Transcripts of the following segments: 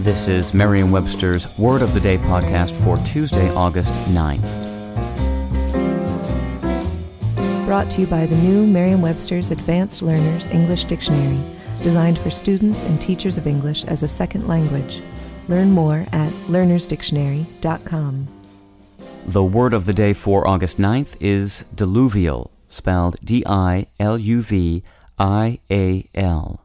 This is Merriam-Webster's Word of the Day podcast for Tuesday, August 9th. Brought to you by the new Merriam-Webster's Advanced Learners English Dictionary, designed for students and teachers of English as a second language. Learn more at learnersdictionary.com. The word of the day for August 9th is diluvial, spelled D I L U V I A L.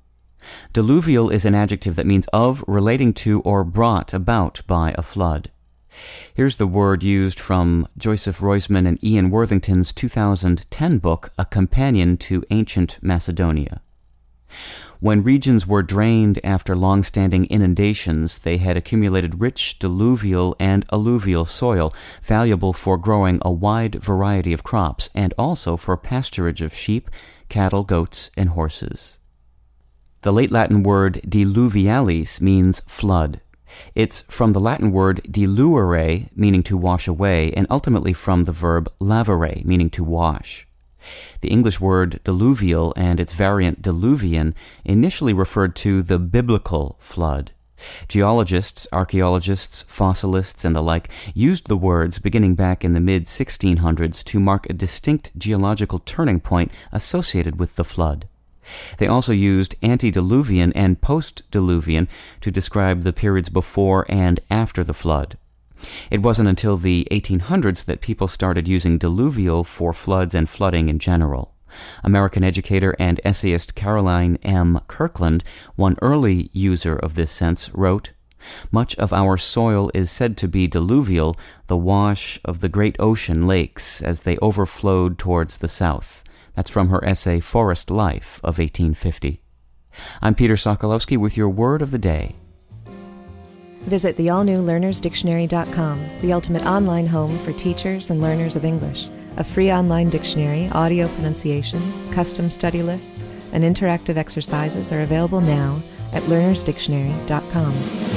Diluvial is an adjective that means of, relating to, or brought about by a flood. Here's the word used from Joseph Roisman and Ian Worthington's 2010 book, A Companion to Ancient Macedonia. When regions were drained after long-standing inundations, they had accumulated rich diluvial and alluvial soil, valuable for growing a wide variety of crops and also for pasturage of sheep, cattle, goats, and horses. The late Latin word diluvialis means flood. It's from the Latin word diluere, meaning to wash away, and ultimately from the verb lavare, meaning to wash. The English word diluvial and its variant diluvian initially referred to the biblical flood. Geologists, archaeologists, fossilists, and the like used the words beginning back in the mid 1600s to mark a distinct geological turning point associated with the flood. They also used antediluvian and postdiluvian to describe the periods before and after the flood. It wasn't until the 1800s that people started using diluvial for floods and flooding in general. American educator and essayist Caroline M. Kirkland, one early user of this sense, wrote, Much of our soil is said to be diluvial, the wash of the great ocean lakes as they overflowed towards the south. That's from her essay Forest Life of 1850. I'm Peter Sokolowski with your word of the day. Visit the all-new learnersdictionary.com, the ultimate online home for teachers and learners of English. A free online dictionary, audio pronunciations, custom study lists, and interactive exercises are available now at learnersdictionary.com.